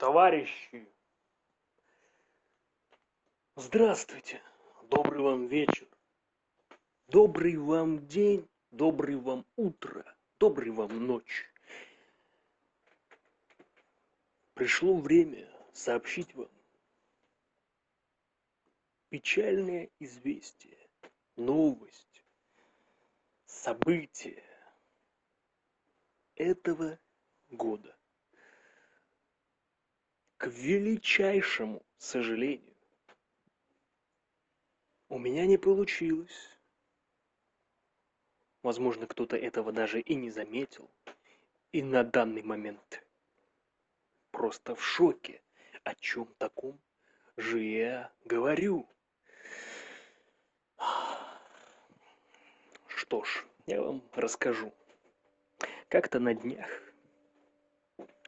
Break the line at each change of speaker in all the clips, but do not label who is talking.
товарищи. Здравствуйте. Добрый вам вечер. Добрый вам день. Добрый вам утро. Доброй вам ночи пришло время сообщить вам печальное известие новость событие этого года к величайшему сожалению. У меня не получилось. Возможно кто-то этого даже и не заметил и на данный момент просто в шоке о чем таком же я говорю. Что ж я вам расскажу. Как-то на днях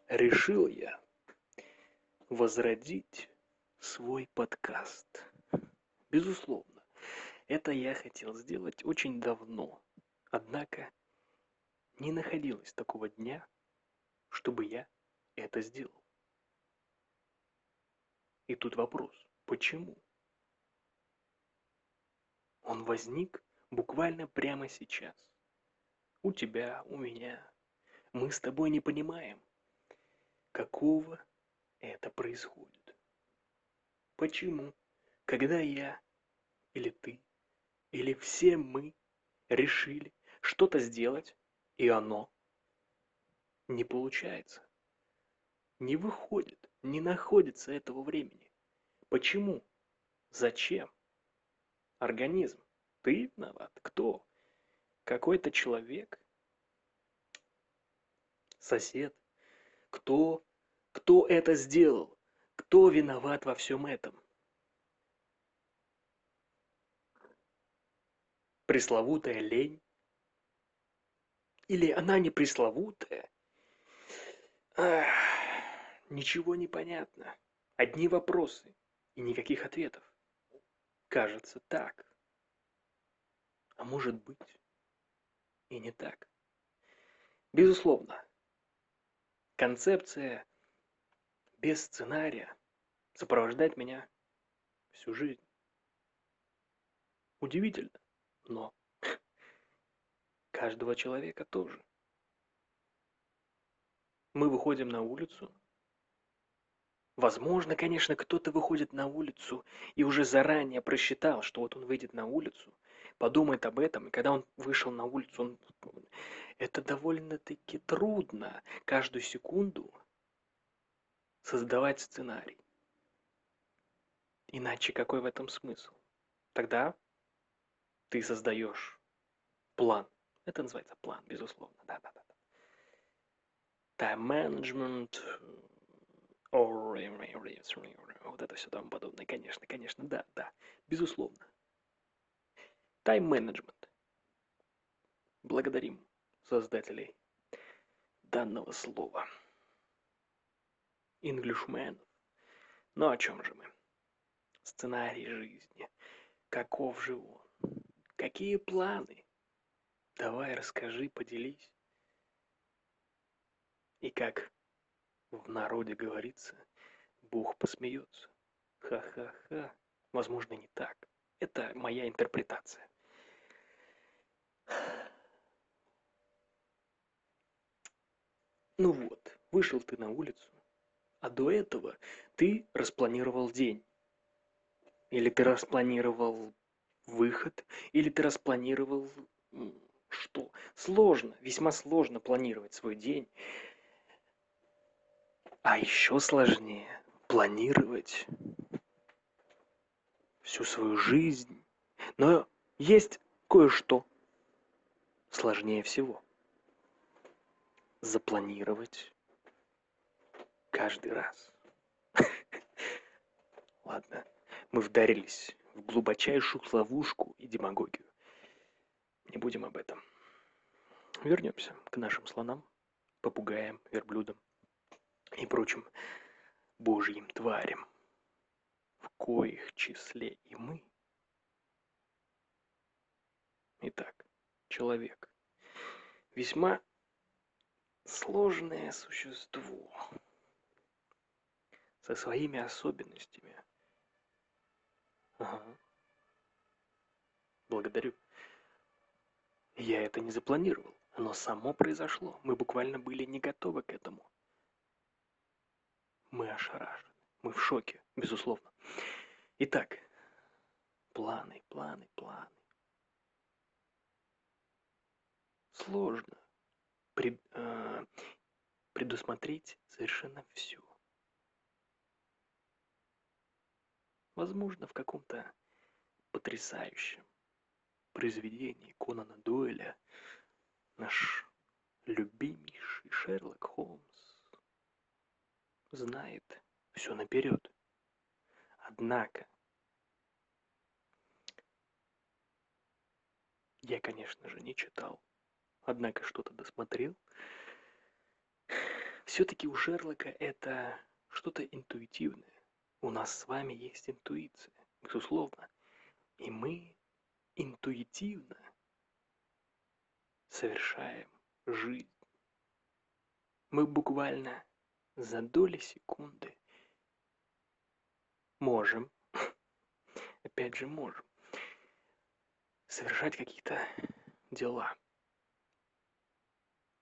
решил я возродить свой подкаст. Безусловно, это я хотел сделать очень давно, однако не находилось такого дня, чтобы я это сделал. И тут вопрос, почему? Он возник буквально прямо сейчас. У тебя, у меня. Мы с тобой не понимаем, какого это происходит. Почему, когда я или ты, или все мы решили что-то сделать, и оно не получается, не выходит, не находится этого времени. Почему? Зачем? Организм. Ты виноват. Кто? Какой-то человек? Сосед? Кто кто это сделал? Кто виноват во всем этом? Пресловутая лень? Или она не пресловутая? Ах, ничего не понятно. Одни вопросы и никаких ответов. Кажется так. А может быть и не так. Безусловно, концепция без сценария сопровождать меня всю жизнь. Удивительно, но каждого человека тоже. Мы выходим на улицу. Возможно, конечно, кто-то выходит на улицу и уже заранее просчитал, что вот он выйдет на улицу, подумает об этом, и когда он вышел на улицу, он... это довольно-таки трудно каждую секунду создавать сценарий. Иначе какой в этом смысл? Тогда ты создаешь план. Это называется план, безусловно. Да, да, да. Time management, вот это все тому подобное, конечно, конечно, да, да, безусловно. Time management. Благодарим создателей данного слова инглишменов. Но о чем же мы? Сценарий жизни. Каков же он? Какие планы? Давай расскажи, поделись. И как в народе говорится, Бог посмеется. Ха-ха-ха. Возможно, не так. Это моя интерпретация. Ну вот, вышел ты на улицу, а до этого ты распланировал день. Или ты распланировал выход, или ты распланировал что? Сложно, весьма сложно планировать свой день. А еще сложнее планировать всю свою жизнь. Но есть кое-что сложнее всего. Запланировать каждый раз. Ладно, мы вдарились в глубочайшую ловушку и демагогию. Не будем об этом. Вернемся к нашим слонам, попугаям, верблюдам и прочим божьим тварям, в коих числе и мы. Итак, человек. Весьма сложное существо со своими особенностями. Ага. Благодарю. Я это не запланировал. Оно само произошло. Мы буквально были не готовы к этому. Мы ошарашены. Мы в шоке, безусловно. Итак, планы, планы, планы. Сложно пред, э, предусмотреть совершенно все. Возможно, в каком-то потрясающем произведении Конана Дойля наш любимейший Шерлок Холмс знает все наперед. Однако, я, конечно же, не читал, однако что-то досмотрел. Все-таки у Шерлока это что-то интуитивное. У нас с вами есть интуиция, безусловно. И мы интуитивно совершаем жизнь. Мы буквально за доли секунды можем, опять же можем, совершать какие-то дела,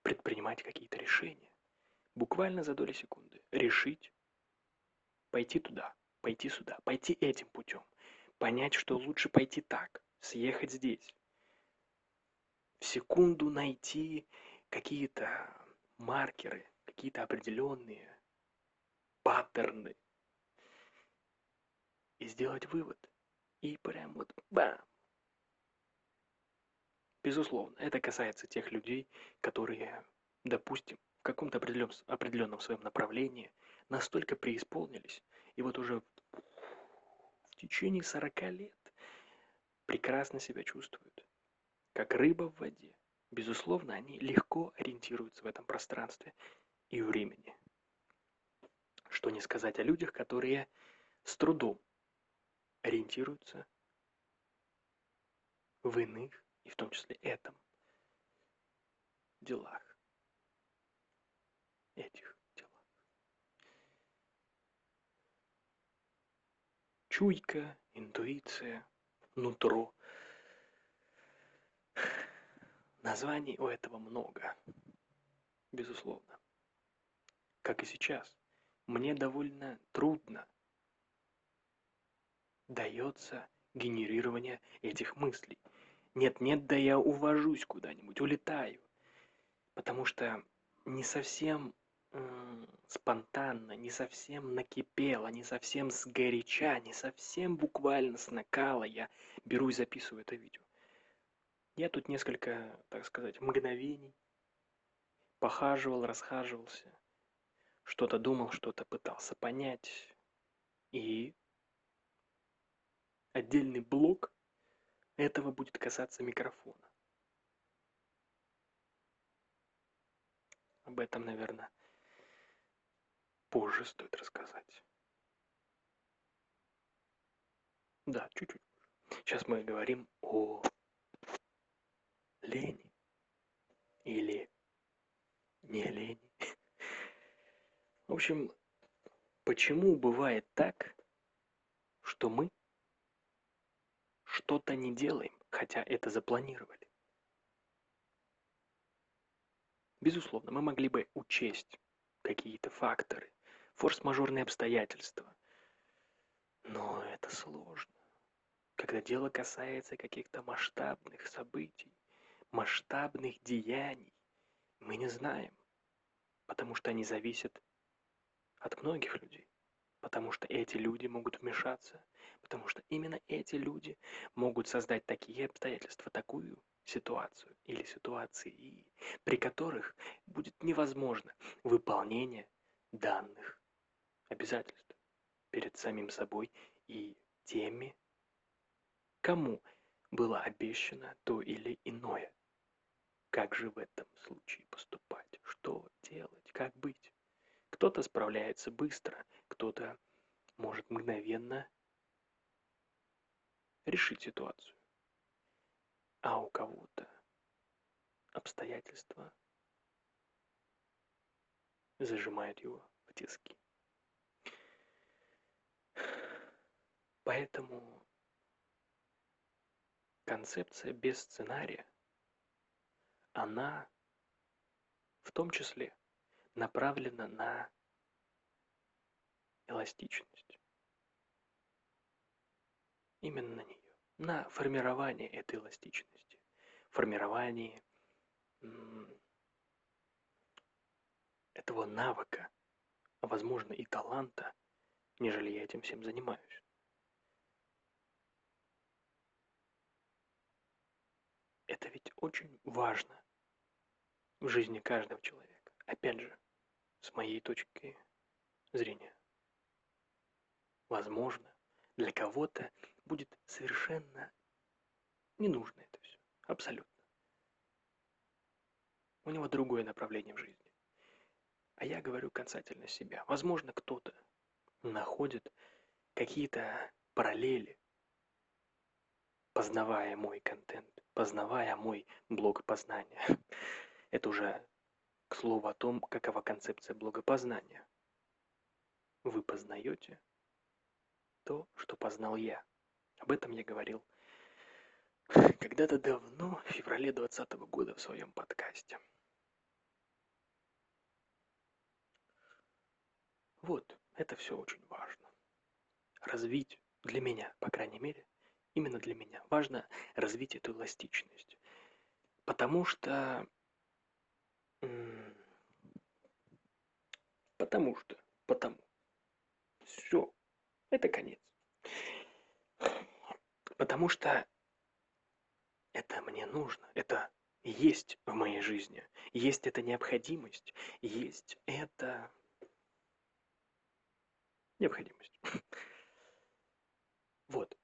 предпринимать какие-то решения. Буквально за доли секунды. Решить пойти туда, пойти сюда, пойти этим путем. Понять, что лучше пойти так, съехать здесь. В секунду найти какие-то маркеры, какие-то определенные паттерны и сделать вывод. И прям вот бам! Безусловно, это касается тех людей, которые, допустим, в каком-то определенном, определенном своем направлении настолько преисполнились, и вот уже в течение 40 лет прекрасно себя чувствуют, как рыба в воде. Безусловно, они легко ориентируются в этом пространстве и времени. Что не сказать о людях, которые с трудом ориентируются в иных, и в том числе этом, делах. Этих делах. Чуйка, интуиция, нутро. Названий у этого много, безусловно. Как и сейчас, мне довольно трудно дается генерирование этих мыслей. Нет-нет, да я увожусь куда-нибудь, улетаю. Потому что не совсем спонтанно, не совсем накипело, не совсем сгоряча, не совсем буквально с накала я беру и записываю это видео. Я тут несколько, так сказать, мгновений похаживал, расхаживался, что-то думал, что-то пытался понять. И отдельный блок этого будет касаться микрофона. Об этом, наверное, позже стоит рассказать. Да, чуть-чуть. Сейчас мы говорим о лени или не лени. В общем, почему бывает так, что мы что-то не делаем, хотя это запланировали? Безусловно, мы могли бы учесть какие-то факторы, форс-мажорные обстоятельства. Но это сложно. Когда дело касается каких-то масштабных событий, масштабных деяний, мы не знаем, потому что они зависят от многих людей. Потому что эти люди могут вмешаться, потому что именно эти люди могут создать такие обстоятельства, такую ситуацию или ситуации, при которых будет невозможно выполнение данных обязательств перед самим собой и теми, кому было обещано то или иное. Как же в этом случае поступать? Что делать? Как быть? Кто-то справляется быстро, кто-то может мгновенно решить ситуацию. А у кого-то обстоятельства зажимают его в тиски. Поэтому концепция без сценария, она в том числе направлена на эластичность. Именно на нее, на формирование этой эластичности, формирование этого навыка, а возможно и таланта, нежели я этим всем занимаюсь. Это ведь очень важно в жизни каждого человека. Опять же, с моей точки зрения. Возможно, для кого-то будет совершенно не нужно это все. Абсолютно. У него другое направление в жизни. А я говорю касательно себя. Возможно, кто-то находит какие-то параллели, познавая мой контент, познавая мой блог познания. Это уже к слову о том, какова концепция блогопознания. Вы познаете то, что познал я. Об этом я говорил когда-то давно, в феврале 2020 года в своем подкасте. Вот, это все очень важно. Развить для меня, по крайней мере, именно для меня важно развить эту эластичность. Потому что... Потому что... Потому. Все. Это конец. Потому что это мне нужно. Это есть в моей жизни. Есть эта необходимость. Есть это необходимость. Вот.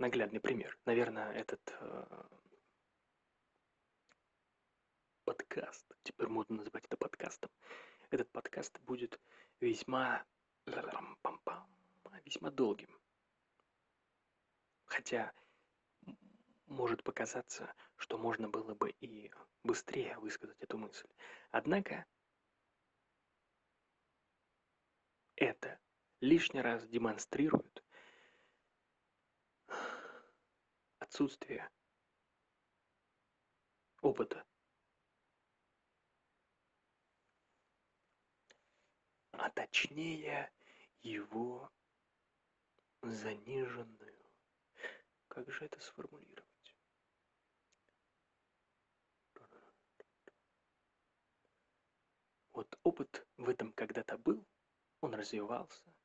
Наглядный пример. Наверное, этот э, подкаст, теперь модно называть это подкастом, этот подкаст будет весьма весьма долгим. Хотя может показаться, что можно было бы и быстрее высказать эту мысль. Однако это лишний раз демонстрирует отсутствие опыта. А точнее его заниженную. Как же это сформулировать? Вот опыт в этом когда-то был, он развивался,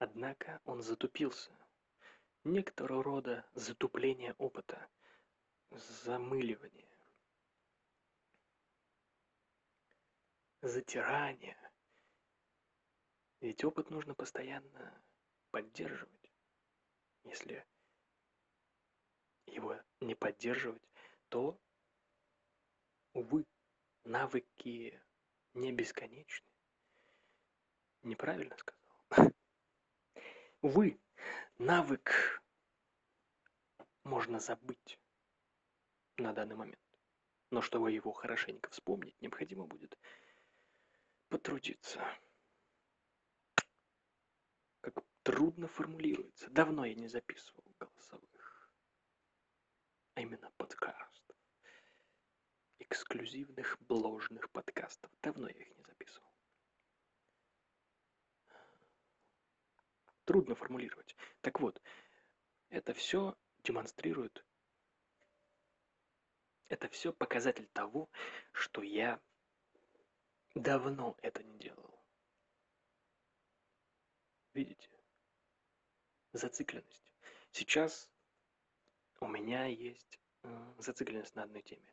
однако он затупился. Некоторого рода затупление опыта, замыливание, затирание. Ведь опыт нужно постоянно поддерживать. Если его не поддерживать, то, увы, навыки не бесконечны. Неправильно сказал. Увы, навык можно забыть на данный момент. Но чтобы его хорошенько вспомнить, необходимо будет потрудиться трудно формулируется. Давно я не записывал голосовых, а именно подкастов. Эксклюзивных бложных подкастов. Давно я их не записывал. Трудно формулировать. Так вот, это все демонстрирует, это все показатель того, что я давно это не делал. Видите? зацикленность. Сейчас у меня есть зацикленность на одной теме.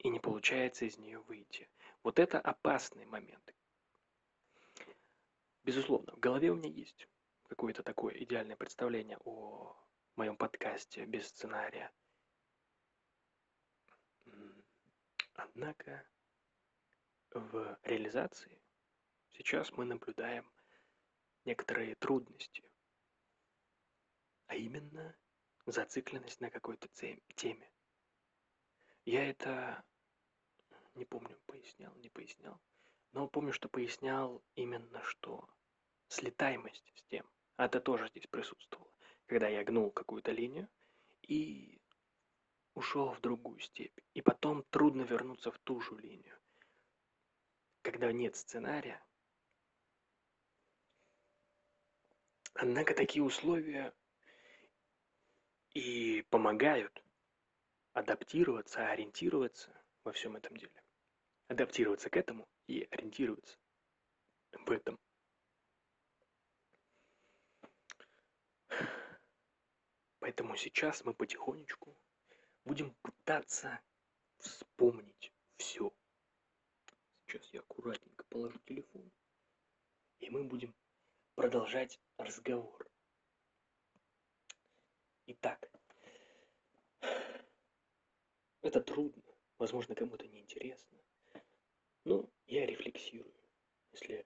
И не получается из нее выйти. Вот это опасный момент. Безусловно, в голове у меня есть какое-то такое идеальное представление о моем подкасте без сценария. Однако в реализации сейчас мы наблюдаем некоторые трудности а именно зацикленность на какой-то теме. Я это не помню, пояснял, не пояснял, но помню, что пояснял именно, что слетаемость с тем, это тоже здесь присутствовало. Когда я гнул какую-то линию и ушел в другую степь. И потом трудно вернуться в ту же линию. Когда нет сценария. Однако такие условия и помогают адаптироваться, ориентироваться во всем этом деле. Адаптироваться к этому и ориентироваться в этом. Поэтому сейчас мы потихонечку будем пытаться вспомнить все. Сейчас я аккуратненько положу телефон, и мы будем продолжать разговор. Итак, это трудно, возможно, кому-то неинтересно, но я рефлексирую. Если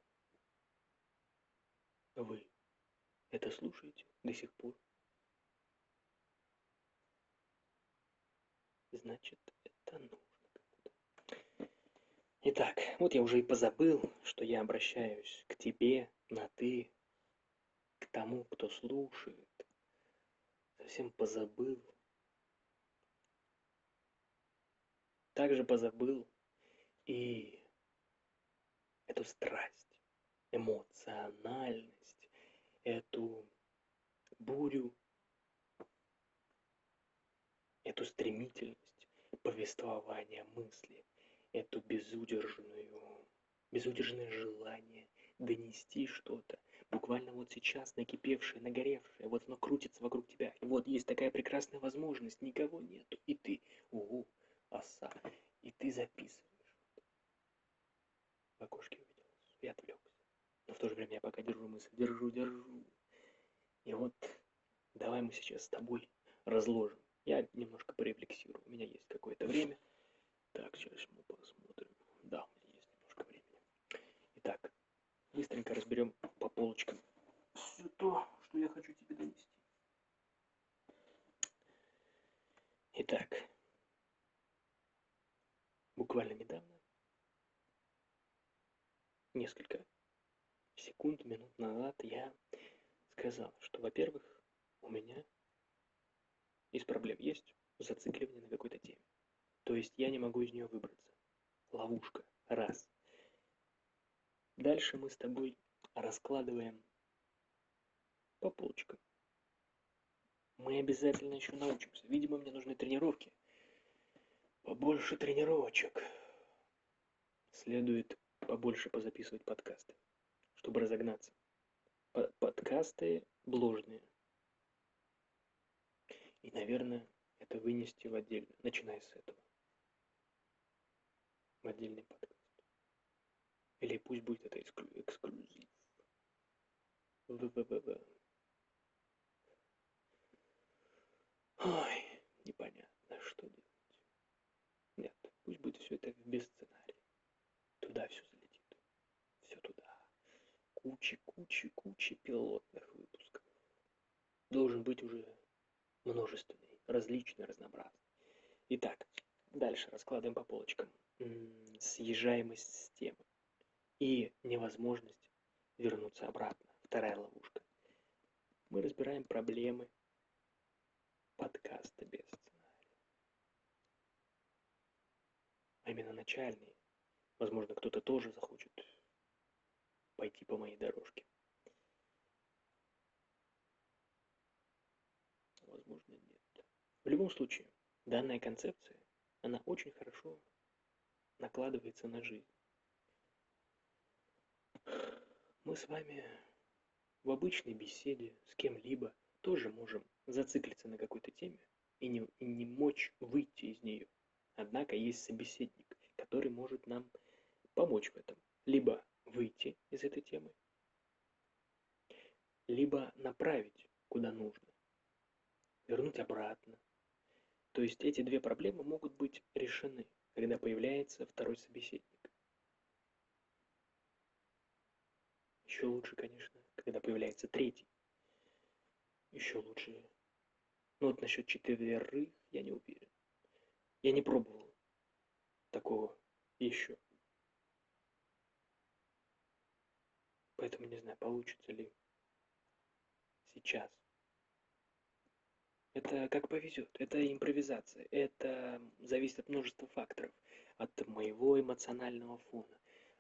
вы это слушаете до сих пор, значит, это нужно. Итак, вот я уже и позабыл, что я обращаюсь к тебе на «ты», к тому, кто слушает. Совсем позабыл. Также позабыл и эту страсть, эмоциональность, эту бурю, эту стремительность повествования мысли, эту безудержную, безудержное желание донести что-то, буквально вот сейчас накипевшее, нагоревшее, вот оно крутится вокруг тебя, и вот есть такая прекрасная возможность, никого нету, и ты, угу, оса, и ты записываешь. В окошке увиделось, я отвлекся, но в то же время я пока держу мысль, держу, держу. И вот давай мы сейчас с тобой разложим я немножко порефлексирую. У меня есть какое-то время. Так, сейчас мы посмотрим. Да, у меня есть немножко времени. Итак, быстренько разберем по полочкам все то, что я хочу тебе донести. Итак, буквально недавно, несколько секунд, минут назад я сказал, что, во-первых, у меня из проблем есть зацикливание на какой-то теме. То есть я не могу из нее выбраться. Ловушка. Раз. Дальше мы с тобой раскладываем по полочкам. Мы обязательно еще научимся. Видимо, мне нужны тренировки. Побольше тренировочек. Следует побольше позаписывать подкасты, чтобы разогнаться. Подкасты бложные. И, наверное, это вынести в отдельно, начиная с этого. В отдельный подкаст. Или пусть будет это эксклю эксклюзив. В-в-в-в. Ой, непонятно, что делать. Нет, пусть будет все это без сценария. Туда все залетит. Все туда. Куча, куча, куча пилотных выпусков. Должен быть уже множественный, различный, разнообразный. Итак, дальше раскладываем по полочкам. Съезжаемость с темы и невозможность вернуться обратно. Вторая ловушка. Мы разбираем проблемы подкаста без сценария. А именно начальные. Возможно, кто-то тоже захочет пойти по моей дорожке. возможно, нет. В любом случае, данная концепция, она очень хорошо накладывается на жизнь. Мы с вами в обычной беседе с кем-либо тоже можем зациклиться на какой-то теме и не, и не мочь выйти из нее. Однако есть собеседник, который может нам помочь в этом. Либо выйти из этой темы, либо направить куда нужно вернуть обратно. То есть эти две проблемы могут быть решены, когда появляется второй собеседник. Еще лучше, конечно, когда появляется третий. Еще лучше. Ну вот насчет четверых я не уверен. Я не пробовал такого еще. Поэтому не знаю, получится ли сейчас. Это как повезет, это импровизация, это зависит от множества факторов, от моего эмоционального фона,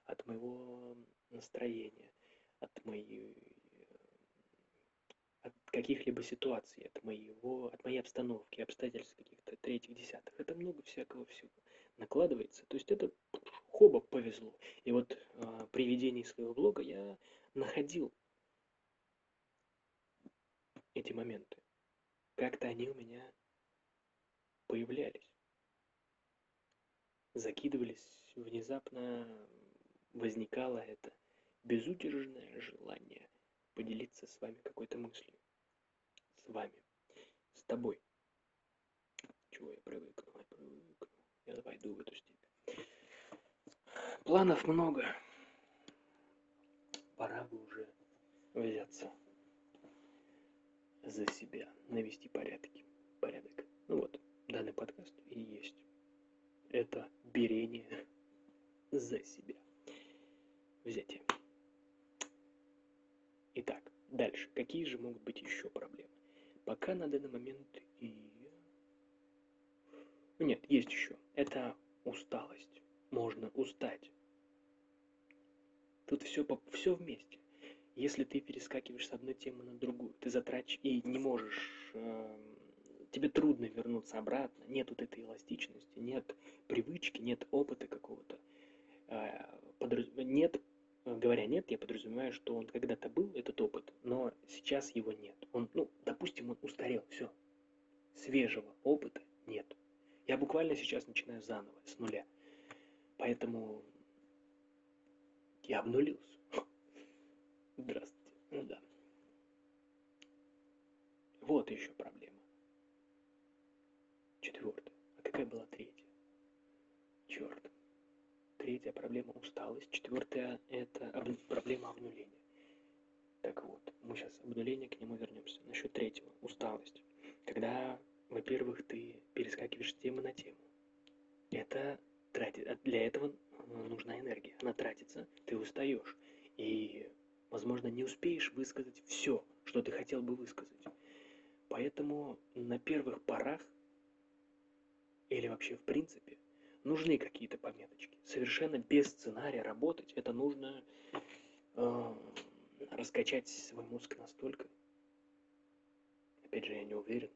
от моего настроения, от моей от каких-либо ситуаций, от моего, от моей обстановки, обстоятельств каких-то третьих, десятых. Это много всякого всего накладывается. То есть это хоба повезло. И вот э, при ведении своего блога я находил эти моменты. Как-то они у меня появлялись. Закидывались, внезапно возникало это безудержное желание поделиться с вами какой-то мыслью. С вами. С тобой. Чего я привыкну, я привыкну. Я войду в эту степь. Планов много. Пора бы уже взяться за себя, навести порядки, порядок. Ну вот, данный подкаст и есть. Это берение за себя. Взятие. Итак, дальше. Какие же могут быть еще проблемы? Пока на данный момент и... Нет, есть еще. Это усталость. Можно устать. Тут все, все вместе. Если ты перескакиваешь с одной темы на другую, ты затрач и не можешь, э, тебе трудно вернуться обратно, нет вот этой эластичности, нет привычки, нет опыта какого-то, э, подраз... нет говоря нет, я подразумеваю, что он когда-то был, этот опыт, но сейчас его нет. Он, ну, допустим, он устарел, все. Свежего опыта нет. Я буквально сейчас начинаю заново, с нуля. Поэтому я обнулился. Здравствуйте. Ну да. Вот еще проблема. Четвертая. А какая была третья? Черт. Третья проблема – усталость. Четвертая – это об... проблема обнуления. Так вот, мы сейчас обнуление к нему вернемся. Насчет третьего – усталость. Когда, во-первых, ты перескакиваешь с темы на тему. Это тратит, для этого нужна энергия. Она тратится, ты устаешь. И, возможно, не успеешь высказать все, что ты хотел бы высказать. Поэтому на первых порах или вообще в принципе нужны какие-то пометочки. Совершенно без сценария работать, это нужно э, раскачать свой мозг настолько. Опять же, я не уверен.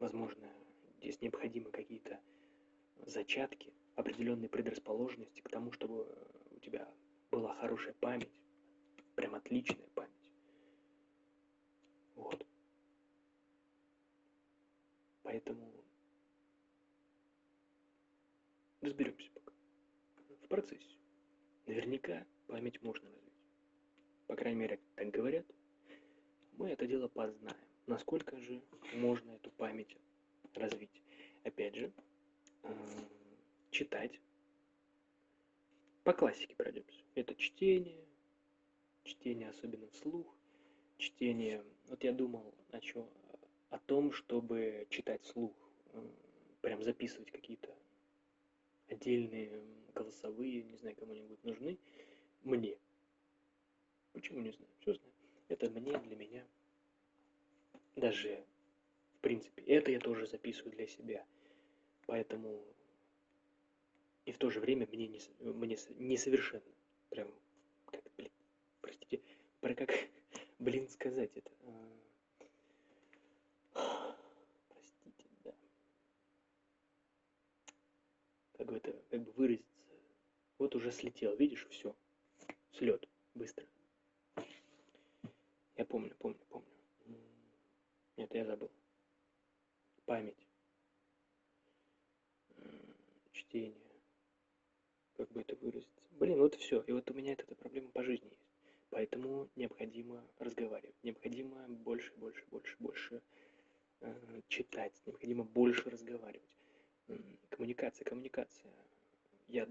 Возможно, здесь необходимы какие-то зачатки, определенные предрасположенности к тому, чтобы у тебя была хорошая память, прям отличная память. Вот. Поэтому Разберемся пока. В процессе. Наверняка память можно развить. По крайней мере, так говорят. Мы это дело познаем. Насколько же можно эту память развить. Опять же, читать. По классике пройдемся. Это чтение, чтение особенно вслух, чтение... Вот я думал о, чё, о том, чтобы читать вслух, прям записывать какие-то отдельные голосовые, не знаю, кому-нибудь нужны, мне. Почему не знаю? Все знаю. Это мне, для меня. Даже, в принципе, это я тоже записываю для себя. Поэтому и в то же время мне, не, мне несовершенно. Прям, как, блин, простите, про как, блин, сказать это. как это, как бы выразиться. Вот уже слетел, видишь, все. Слет, быстро. Я помню, помню, помню. Нет, я забыл. Память. Чтение. Как бы это выразиться. Блин, вот и все. И вот у меня эта проблема по жизни есть. Поэтому необходимо разговаривать. Необходимо больше, больше, больше, больше э, читать. Необходимо больше разговаривать коммуникация, коммуникация. Я,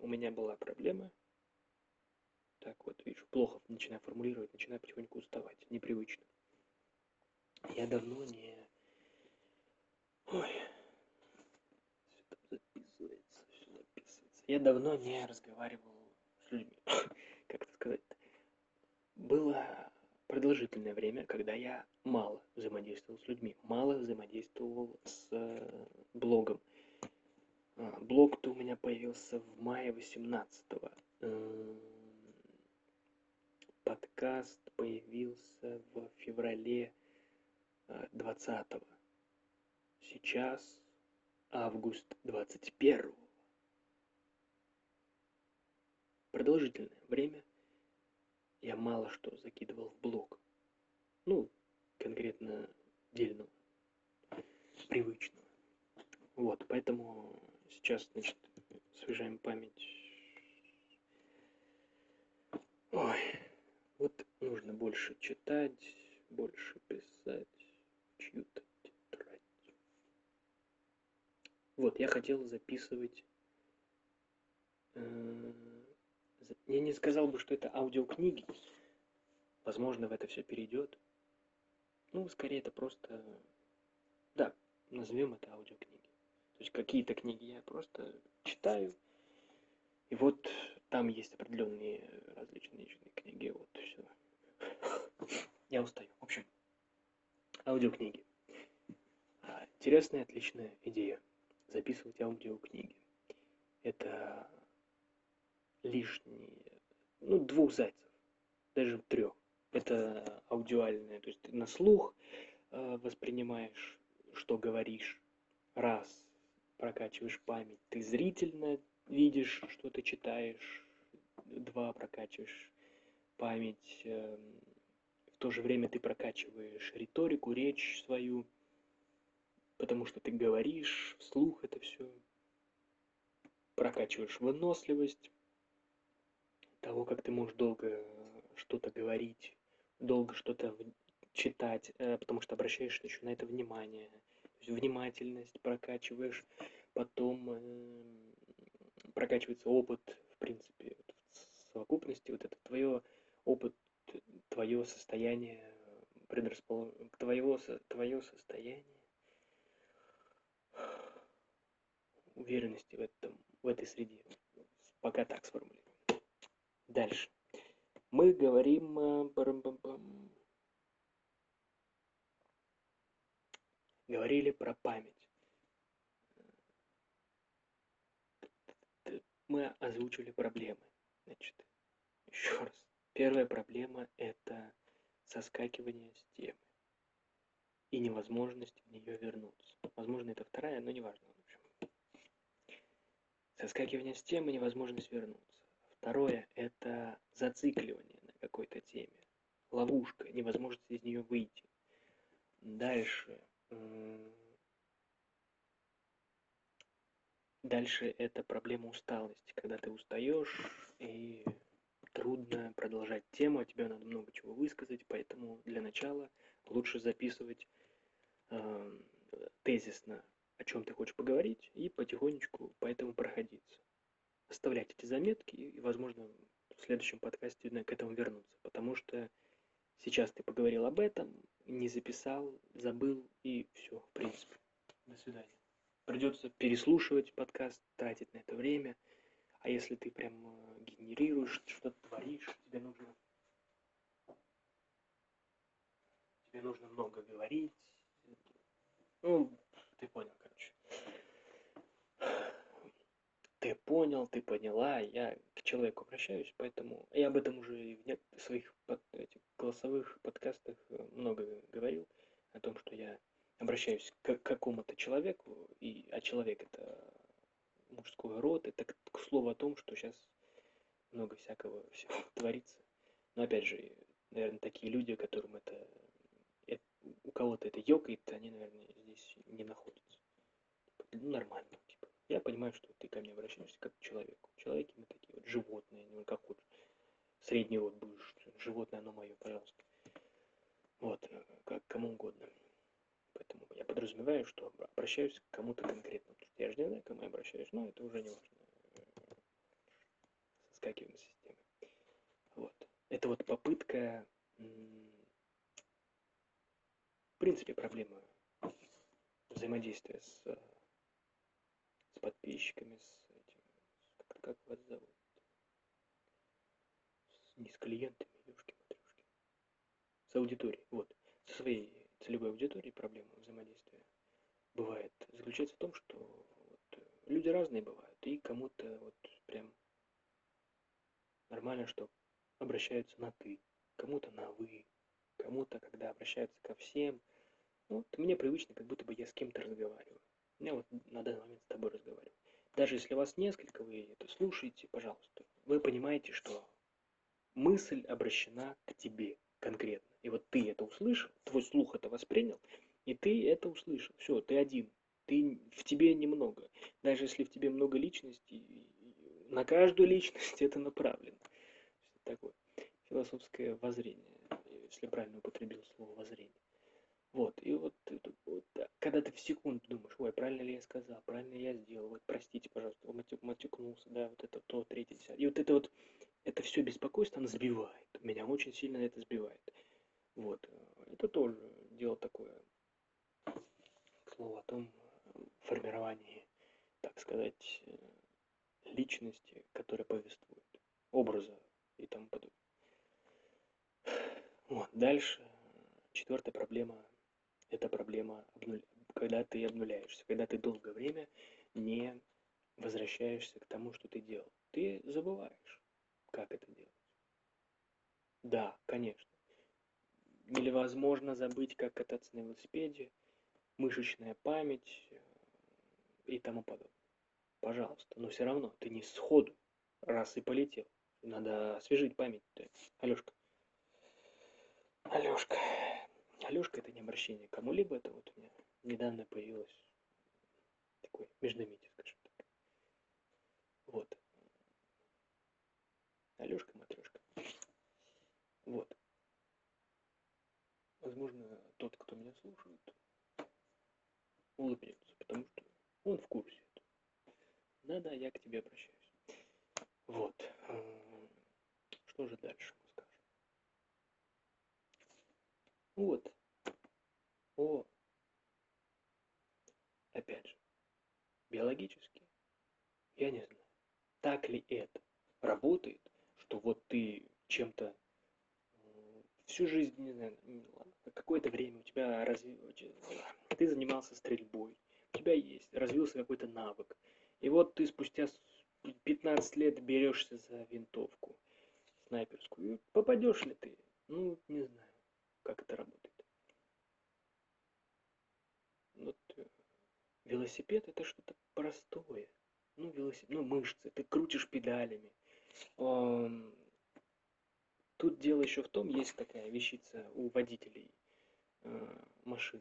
у меня была проблема. Так вот, видишь, плохо начинаю формулировать, начинаю потихоньку уставать, непривычно. Я давно не... Ой, все там записывается, все записывается. Я давно не разговаривал с людьми. как это сказать? Было продолжительное время, когда я мало взаимодействовал с людьми, мало взаимодействовал с э, блогом. А, блог-то у меня появился в мае 18-го. Эм, подкаст появился в феврале 20-го. Э, Сейчас август 21-го. Продолжительное время я мало что закидывал в блог. Ну, конкретно дельного, привычного. Вот, поэтому сейчас, значит, освежаем память. Ой, вот нужно больше читать, больше писать чью-то тетрадь. Вот, я хотел записывать... Э, я не сказал бы, что это аудиокниги. Возможно, в это все перейдет. Ну, скорее, это просто... Да, назовем это аудиокниги. То есть какие-то книги я просто читаю. И вот там есть определенные различные книги. Вот все. Я устаю. В общем, аудиокниги. А, интересная, отличная идея. Записывать аудиокниги. Это лишние, ну, двух зайцев, даже трех. Это аудиальное, то есть ты на слух э, воспринимаешь, что говоришь, раз, прокачиваешь память, ты зрительно видишь, что ты читаешь, два, прокачиваешь память, э, в то же время ты прокачиваешь риторику, речь свою, потому что ты говоришь вслух это все, прокачиваешь выносливость, того, как ты можешь долго что-то говорить, долго что-то читать, э, потому что обращаешь еще на это внимание. Внимательность прокачиваешь, потом э, прокачивается опыт, в принципе, в совокупности, вот это твое опыт, твое состояние, предрасполож... твоего, твое состояние уверенности в этом, в этой среде. Пока так сформулирую. Дальше. Мы говорим... Э, говорили про память. Мы озвучили проблемы. Значит, еще раз. Первая проблема – это соскакивание с темы и невозможность в нее вернуться. Возможно, это вторая, но неважно. В. Соскакивание с темы, невозможность вернуться. Второе – это зацикливание на какой-то теме. Ловушка, невозможность из нее выйти. Дальше. Дальше это проблема усталости, когда ты устаешь и трудно продолжать тему, а тебе надо много чего высказать, поэтому для начала лучше записывать э, тезисно, о чем ты хочешь поговорить, и потихонечку по этому проходиться оставлять эти заметки и, возможно, в следующем подкасте к этому вернуться, потому что сейчас ты поговорил об этом, не записал, забыл и все, в принципе. До свидания. Придется переслушивать подкаст, тратить на это время. А если ты прям э, генерируешь, что-то творишь, тебе нужно тебе нужно много говорить. Ну, ты понял, короче ты понял, ты поняла, я к человеку обращаюсь, поэтому я об этом уже в своих под, этих голосовых подкастах э, много говорил, о том, что я обращаюсь к какому-то человеку, и, а человек это мужской род, это к, к слову о том, что сейчас много всякого всего творится. Но опять же, наверное, такие люди, которым это, это у кого-то это ёкает, они, наверное, здесь не находятся. Ну, нормально. Я понимаю, что ты ко мне обращаешься как к человеку. Человеки мы такие вот животные, ну как вот средний род будешь, животное оно мое, пожалуйста. Вот, э, как кому угодно. Поэтому я подразумеваю, что обращаюсь к кому-то конкретно. Я же не знаю, к кому я обращаюсь, но это уже не важно. Соскакиваем с системы. Вот. Это вот попытка, в принципе, проблема взаимодействия с с подписчиками, с этим, как, как вас зовут? С, не с клиентами, девушки матрешки. С аудиторией, вот, со своей целевой аудиторией проблема взаимодействия бывает, заключается в том, что вот, люди разные бывают, и кому-то вот прям нормально, что обращаются на «ты», кому-то на «вы», кому-то, когда обращаются ко всем. Ну, вот мне привычно, как будто бы я с кем-то разговариваю. Я вот на данный момент с тобой разговариваю. Даже если вас несколько, вы это слушаете, пожалуйста. Вы понимаете, что мысль обращена к тебе конкретно. И вот ты это услышал, твой слух это воспринял, и ты это услышал. Все, ты один. Ты, в тебе немного. Даже если в тебе много личностей, на каждую личность это направлено. Такое философское воззрение, если правильно употребил слово воззрение. Вот, и вот, вот когда ты в секунду думаешь, ой, правильно ли я сказал, правильно я сделал, вот простите, пожалуйста, матюк, матюкнулся, да, вот это то, третье, десятое. И вот это вот, это все беспокойство, оно сбивает. Меня очень сильно это сбивает. Вот, это тоже дело такое, слово о том формировании, так сказать, личности, которая повествует, образа и тому подобное. Вот, дальше, четвертая проблема это проблема, когда ты обнуляешься, когда ты долгое время не возвращаешься к тому, что ты делал. Ты забываешь, как это делать. Да, конечно. Или возможно забыть, как кататься на велосипеде, мышечная память э, и тому подобное. Пожалуйста. Но все равно ты не сходу раз и полетел. Надо освежить память. -то. Алешка. Алешка. Алешка это не обращение кому-либо, это вот у меня недавно появилось такой междометие, скажем так. Вот. Алешка, матрешка. Вот. Возможно, тот, кто меня слушает, улыбнется, потому что он в курсе. Да-да, я к тебе обращаюсь. Вот. Что же дальше? Вот. О. Опять же, биологически, я не знаю, так ли это работает, что вот ты чем-то всю жизнь, не знаю, какое-то время у тебя развилось, ты занимался стрельбой, у тебя есть, развился какой-то навык, и вот ты спустя 15 лет берешься за винтовку снайперскую, попадешь ли ты? Ну, не знаю как это работает. Вот э, велосипед это что-то простое. Ну, велосипед, ну, мышцы, ты крутишь педалями. Тут дело еще в том, есть такая вещица у водителей э, машин,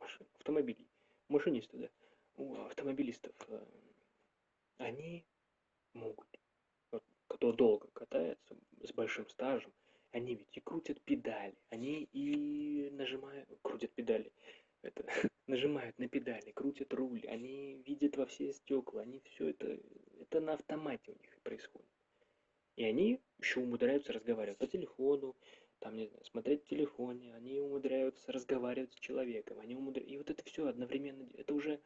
машин, автомобилей, машинистов, да, у автомобилистов, э, они могут, кто долго катается, с большим стажем, они ведь и крутят педали, они и нажимают, крутят педали, это, нажимают на педали, крутят руль, они видят во все стекла, они все это, это на автомате у них происходит. И они еще умудряются разговаривать по телефону, там, не знаю, смотреть в телефоне, они умудряются разговаривать с человеком, они умудряются, и вот это все одновременно, это уже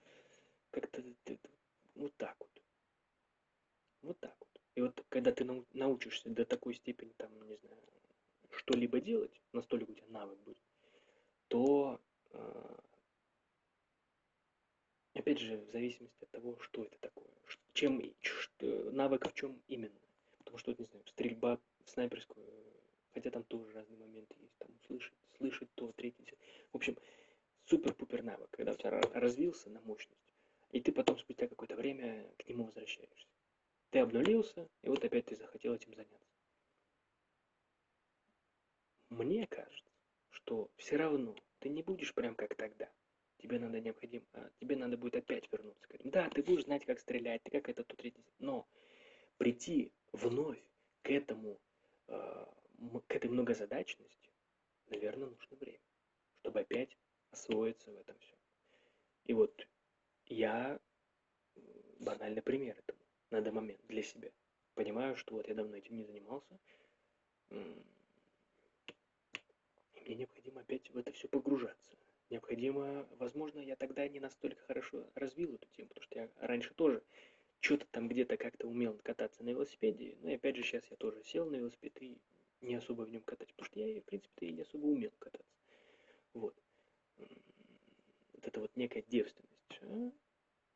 как-то вот так вот. Вот так вот. И вот когда ты научишься до такой степени, там, не знаю, что-либо делать, настолько у тебя навык будет, то э, опять же, в зависимости от того, что это такое, чем что, навык в чем именно. Потому что, не знаю, стрельба снайперскую, хотя там тоже разные моменты есть, там слышать, слышать то, третье. В общем, супер-пупер навык, когда у тебя развился на мощность, и ты потом спустя какое-то время к нему возвращаешься. Ты обнулился, и вот опять ты захотел этим заняться мне кажется, что все равно ты не будешь прям как тогда. Тебе надо необходимо, а, тебе надо будет опять вернуться. Да, ты будешь знать, как стрелять, ты как это тут третий. Но прийти вновь к этому, э, к этой многозадачности, наверное, нужно время, чтобы опять освоиться в этом всем. И вот я банальный пример этому на данный момент для себя. Понимаю, что вот я давно этим не занимался, мне необходимо опять в это все погружаться. Необходимо, возможно, я тогда не настолько хорошо развил эту тему, потому что я раньше тоже что-то там где-то как-то умел кататься на велосипеде. Но и опять же сейчас я тоже сел на велосипед и не особо в нем катать, потому что я, в принципе-то, и не особо умел кататься. Вот. Вот это вот некая девственность. А?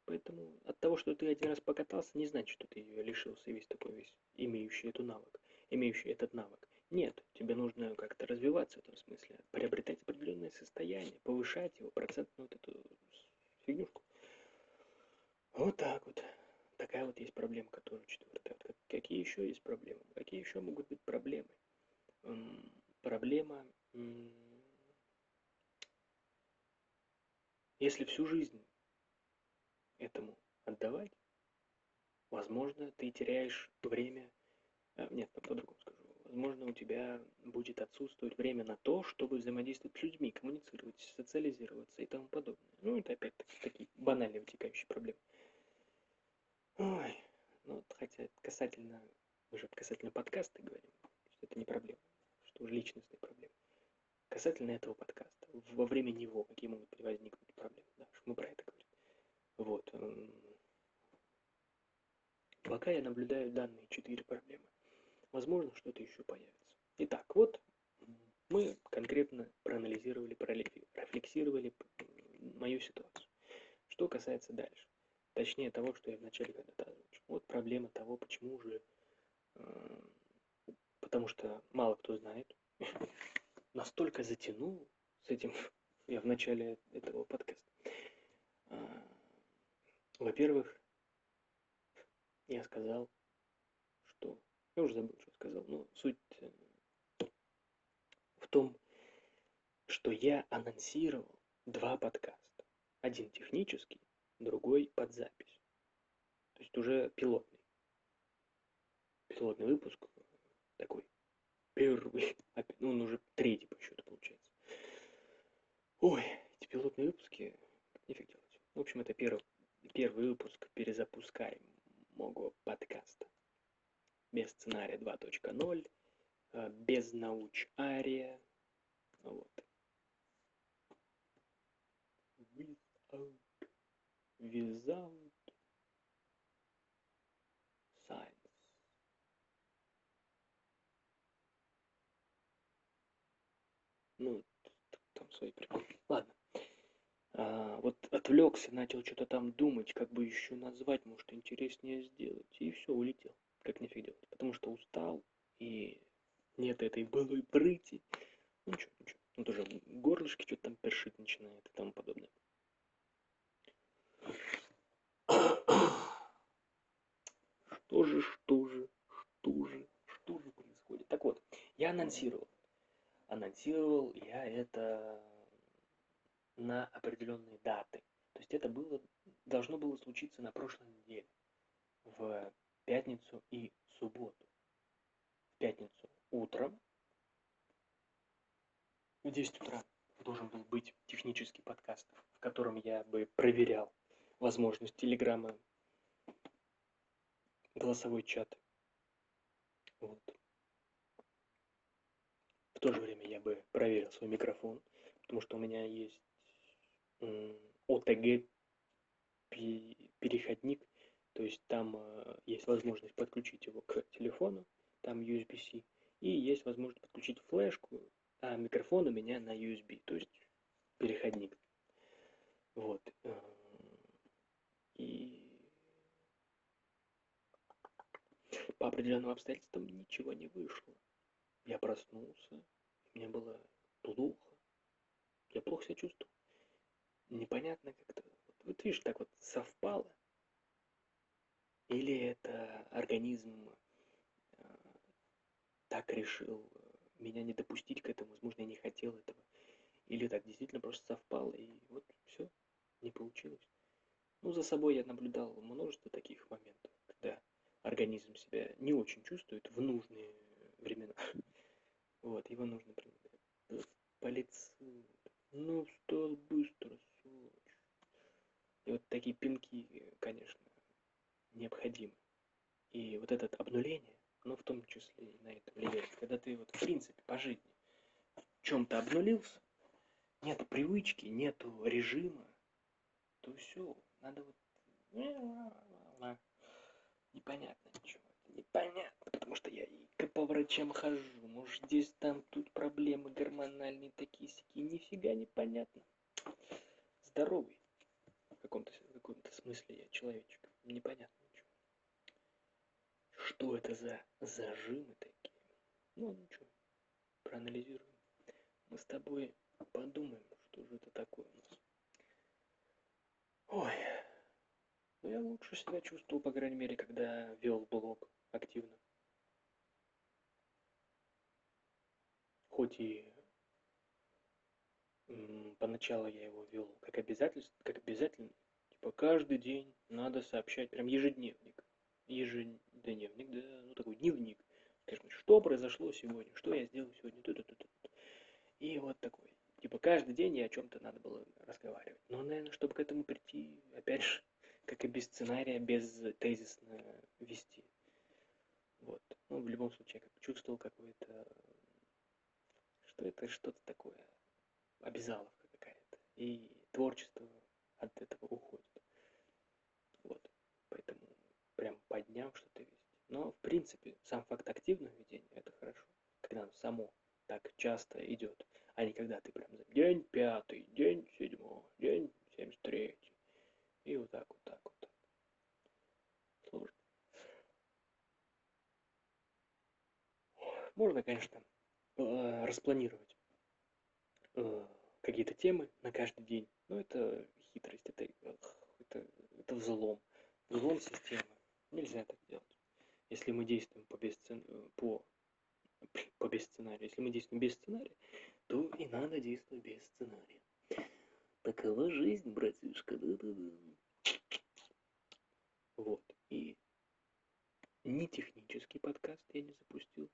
Поэтому от того, что ты один раз покатался, не значит, что ты ее лишился весь такой весь, имеющий эту навык, имеющий этот навык. Нет, тебе нужно как-то развиваться в этом смысле, приобретать определенное состояние, повышать его, процентную вот эту фигнюшку. Вот так вот. Такая вот есть проблема, которая четвертая. Вот какие еще есть проблемы? Какие еще могут быть проблемы? Проблема, если всю жизнь этому отдавать, возможно, ты теряешь время, а, нет, по-другому скажу, возможно, у тебя будет отсутствовать время на то, чтобы взаимодействовать с людьми, коммуницировать, социализироваться и тому подобное. Ну, это опять-таки такие банальные вытекающие проблемы. Ой, ну вот хотя касательно, уже касательно подкаста говорим, что это не проблема, что уже личностные проблемы. Касательно этого подкаста, во время него какие могут возникнуть проблемы, да, мы про это говорим. Вот. Пока я наблюдаю данные четыре проблемы. Возможно, что-то еще появится. Итак, вот мы конкретно проанализировали, прорефлексировали мою ситуацию. Что касается дальше. Точнее того, что я вначале когда-то озвучил. Вот проблема того, почему же... Э, потому что мало кто знает. Настолько затянул с этим я в начале этого подкаста. Э, во-первых, я сказал. Я уже забыл, что сказал, но суть э, в том, что я анонсировал два подкаста. Один технический, другой под запись. То есть уже пилотный. Пилотный выпуск такой первый, ну он уже третий по счету получается. Ой, эти пилотные выпуски, нифиг делать. В общем, это первый, первый выпуск перезапускаемого подкаста. Без сценария 2.0, э, без науч ария. Вот. Without without science. Ну, там свои приколы. Ладно. А, вот отвлекся, начал что-то там думать, как бы еще назвать, может, интереснее сделать. И все, улетел. Как нифиг делать. Потому что устал, и нет этой былой прыти. Ну, ничего, ничего. Ну, тоже горлышки что-то там першить начинает и тому подобное. Что же, что же, что же, что же происходит? Так вот, я анонсировал. Анонсировал я это на определенные даты. То есть это было, должно было случиться на прошлой неделе. В пятницу и субботу. В пятницу утром в 10 утра должен был быть технический подкаст, в котором я бы проверял возможность Телеграма голосовой чат. Вот. В то же время я бы проверил свой микрофон, потому что у меня есть OTG переходник, то есть там э, есть возможность подключить его к телефону, там USB-C, и есть возможность подключить флешку, а микрофон у меня на USB, то есть переходник. Вот. Э, и по определенным обстоятельствам ничего не вышло. Я проснулся, мне было плохо. Я плохо себя чувствовал. Непонятно как-то. Вот, вот видишь, так вот совпало. Или это организм э, так решил меня не допустить к этому, возможно, я не хотел этого. Или так действительно просто совпало, и вот все, не получилось. Ну, за собой я наблюдал множество таких моментов, когда организм себя не очень чувствует в нужные времена. Вот, его нужно по лицу. Ну, стал быстро, сволочь. И вот такие пинки, конечно, необходимы. И вот это обнуление, оно в том числе и на это влияет. Когда ты вот в принципе по жизни в чем-то обнулился, нет привычки, нету режима, то все, надо вот непонятно ничего непонятно потому что я и по врачам хожу, может здесь там тут проблемы гормональные такие сякие, нифига не понятно. Здоровый в каком-то в каком-то смысле я человечек, непонятно. Что это за зажимы такие? Ну ничего, проанализируем. Мы с тобой подумаем, что же это такое у нас. Ой, ну я лучше себя чувствовал, по крайней мере, когда вел блог активно. Хоть и поначалу я его вел как обязательство, как обязательно, типа каждый день надо сообщать, прям ежедневник, ежедневник, да, ну такой дневник, скажем, что произошло сегодня, что я сделал сегодня, тут, тут, тут, и вот такой, типа каждый день я о чем-то надо было разговаривать, но, наверное, чтобы к этому прийти, опять же, как и без сценария, без тезисно вести, вот, ну в любом случае я как чувствовал какой-то, что это что-то такое обязаловка какая-то. И творчество от этого уходит. Вот. Поэтому прям подняв что-то вести. Но, в принципе, сам факт активного ведения – это хорошо. Когда оно само так часто идет, а не когда ты прям день пятый, день седьмой, день семьдесят третий. И вот так, вот так, вот так. Сложно. Можно, конечно, э, распланировать Э, какие-то темы на каждый день. Но это хитрость, это, это, это взлом. Взлом системы. Нельзя так делать. Если мы действуем по, без, по, по без сценария, если мы действуем без сценария, то и надо действовать без сценария. Такова жизнь, братишка, да-да-да. Вот. И ни технический подкаст я не запустил,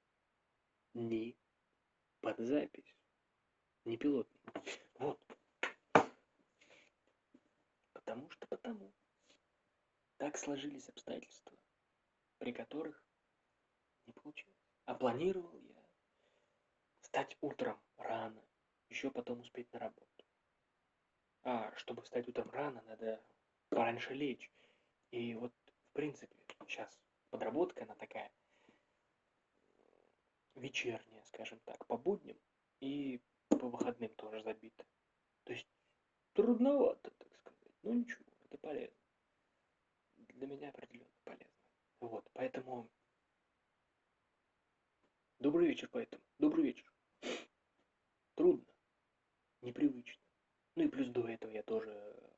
ни под запись не пилотный. Вот. Потому что потому. Так сложились обстоятельства, при которых не получилось. А планировал я встать утром рано, еще потом успеть на работу. А чтобы встать утром рано, надо пораньше лечь. И вот, в принципе, сейчас подработка, она такая вечерняя, скажем так, по будням. И по выходным тоже забито. То есть трудновато, так сказать. Но ничего, это полезно. Для меня определенно полезно. Вот, поэтому... Добрый вечер, поэтому. Добрый вечер. Трудно. Непривычно. Ну и плюс до этого я тоже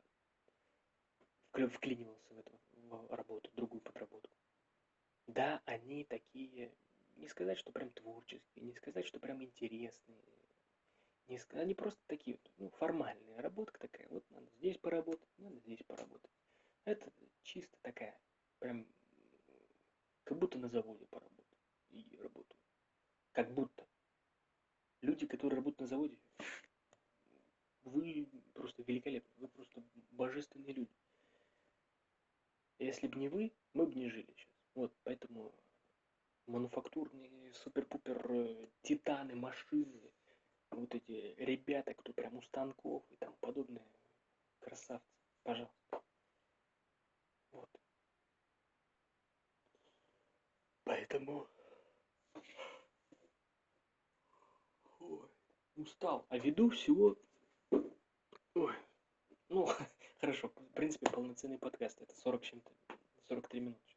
вклинивался в эту в работу, другую подработку. Да, они такие, не сказать, что прям творческие, не сказать, что прям интересные, не, они просто такие, ну, формальные. Работка такая, вот надо здесь поработать, надо здесь поработать. Это чисто такая, прям, как будто на заводе поработать и работаю. Как будто. Люди, которые работают на заводе, вы просто великолепны, вы просто божественные люди. Если бы не вы, мы бы не жили сейчас. Вот, поэтому мануфактурные супер-пупер э, титаны, машины, вот эти ребята, кто прям у станков и там подобные красавцы, пожалуйста. Вот. Поэтому... Ой, устал. А веду всего... Ой, ну, хорошо, в принципе, полноценный подкаст. Это 40 чем-то, 43 минуты.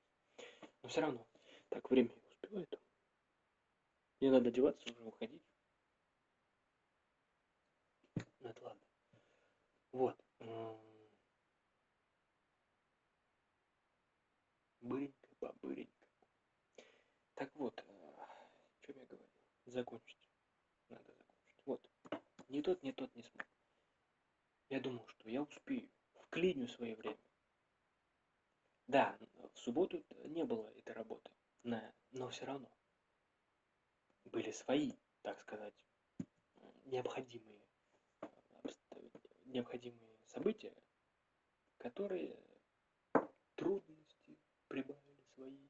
Но все равно, так, время успевает. Мне надо одеваться, уже уходить. Ну это ладно. Вот. Быренько, побыренько. Так вот, о э, чем я говорил? Закончить. Надо закончить. Вот. Ни тот, ни тот не смог. Я думал, что я успею. Вклиню свое время. Да, в субботу не было этой работы. Но все равно. Были свои, так сказать, необходимые необходимые события, которые трудности прибавили свои.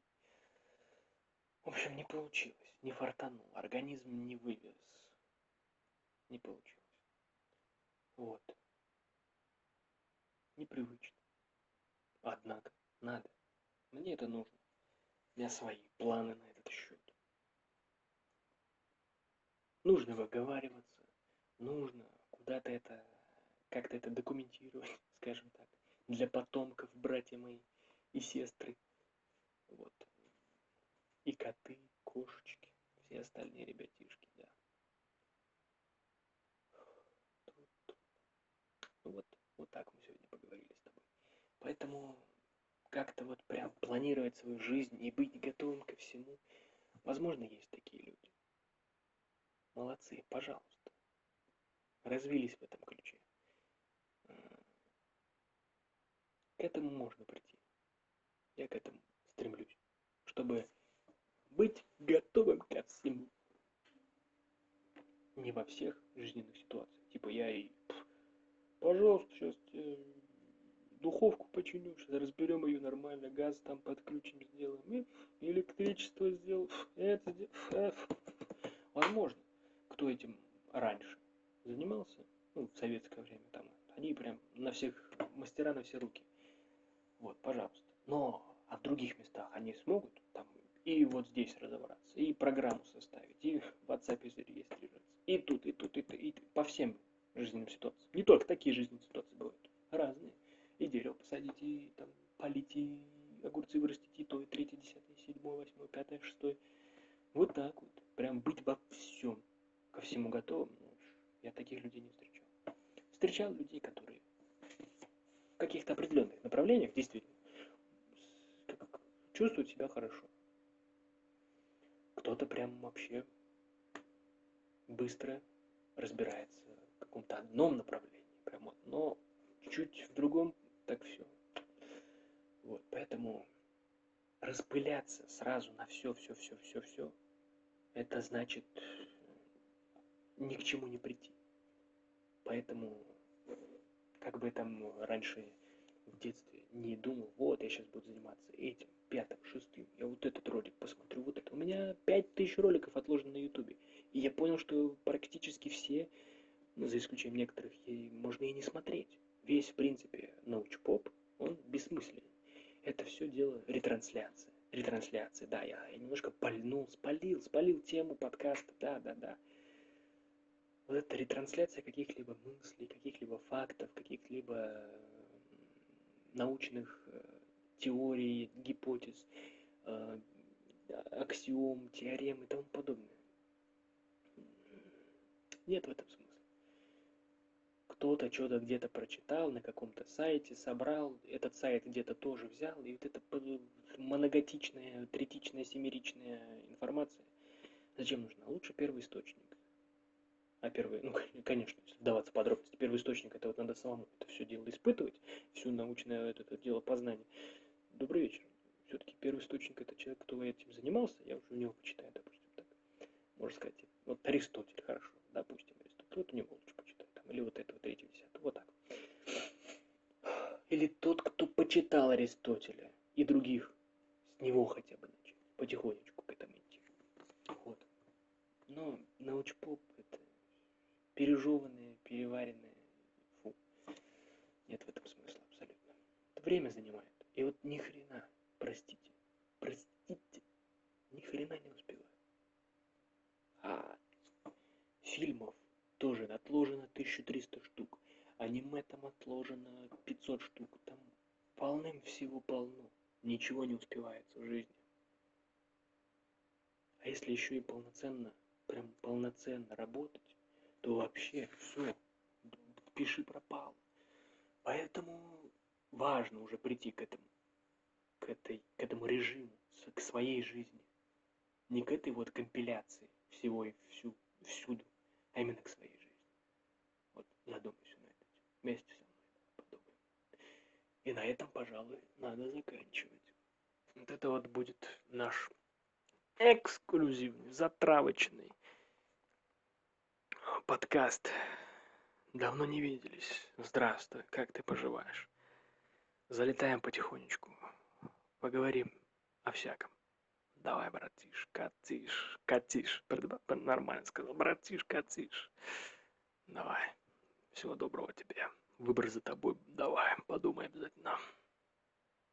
В общем, не получилось, не фартанул, организм не вывез, не получилось. Вот. Непривычно. Однако, надо. Мне это нужно. Меня свои планы на этот счет. Нужно выговариваться, нужно куда-то это, как-то это документировать, скажем так, для потомков, братья мои и сестры. Вот. И коты, кошечки, все остальные ребятишки, да. Ну вот, вот так мы сегодня поговорили с тобой. Поэтому как-то вот прям планировать свою жизнь и быть готовым ко всему. Возможно, есть такие люди. Молодцы, пожалуйста. Развились в этом ключе. К этому можно прийти. Я к этому стремлюсь. Чтобы быть готовым ко всему. Не во всех жизненных ситуациях. Типа я и... Пожалуйста, сейчас духовку починю, сейчас разберем ее нормально, газ там подключим, сделаем, и электричество сделаем, это сделаем. Возможно, кто этим раньше занимался, ну, в советское время там, они прям на всех, мастера на все руки. Вот, пожалуйста. Но а в других местах они смогут там и вот здесь разобраться, и программу составить, и в WhatsApp зарегистрироваться, и тут, и тут, и, тут, и по всем жизненным ситуациям. Не только такие жизненные ситуации бывают, разные и дерево посадить, и там полить, и огурцы вырастить, и то, и третье, десятое, седьмое, восьмое, пятое, шестое. Вот так вот. Прям быть во всем, ко всему готовым. Ну, я таких людей не встречал. Встречал людей, которые в каких-то определенных направлениях действительно чувствуют себя хорошо. Кто-то прям вообще быстро разбирается в каком-то одном направлении. Прям вот, но чуть в другом так все. Вот, поэтому распыляться сразу на все, все, все, все, все, это значит ни к чему не прийти. Поэтому, как бы там раньше в детстве не думал, вот я сейчас буду заниматься этим, пятым, шестым, я вот этот ролик посмотрю, вот это. У меня пять тысяч роликов отложено на ютубе. И я понял, что практически все, ну, за исключением некоторых, можно и не смотреть весь, в принципе, научпоп, он бессмысленный. Это все дело ретрансляция. Ретрансляция, да, я, я немножко пальнул, спалил, спалил тему подкаста, да, да, да. Вот это ретрансляция каких-либо мыслей, каких-либо фактов, каких-либо научных э, теорий, гипотез, э, аксиом, теорем и тому подобное. Нет в этом смысла кто-то что-то где-то прочитал на каком-то сайте, собрал, этот сайт где-то тоже взял, и вот эта моноготичная, третичная, семеричная информация, зачем нужна? Лучше первый источник. А первый, ну, конечно, если вдаваться подробности, первый источник, это вот надо самому это все дело испытывать, всю научное это, это дело познания. Добрый вечер. Все-таки первый источник это человек, кто этим занимался, я уже у него почитаю, допустим, так. Можно сказать, вот Аристотель, хорошо, допустим, Аристотель, вот у него лучше или вот это, вот третье, десятое, вот так. Или тот, кто почитал Аристотеля и других, с него хотя бы начать, потихонечку к этому идти. Вот. Но научпоп это пережеванное, переваренное, фу. Нет в этом смысла абсолютно. Это время занимает. И вот ни хрена, простите, простите, ни хрена не успеваю. А фильмов тоже отложено 1300 штук. Аниме там отложено 500 штук. Там полным всего полно. Ничего не успевается в жизни. А если еще и полноценно, прям полноценно работать, то вообще все, пиши пропал. Поэтому важно уже прийти к этому, к, этой, к этому режиму, к своей жизни. Не к этой вот компиляции всего и всю, всюду, а именно к своей жизни. Вот задумайся на это вместе со мной подумай. И на этом, пожалуй, надо заканчивать. Вот это вот будет наш эксклюзивный, затравочный подкаст. Давно не виделись. Здравствуй, как ты поживаешь? Залетаем потихонечку. Поговорим о всяком. Давай, братиш, катиш, катиш. Нормально сказал. Братиш, катиш. Давай. Всего доброго тебе. Выбор за тобой. Давай, подумай обязательно.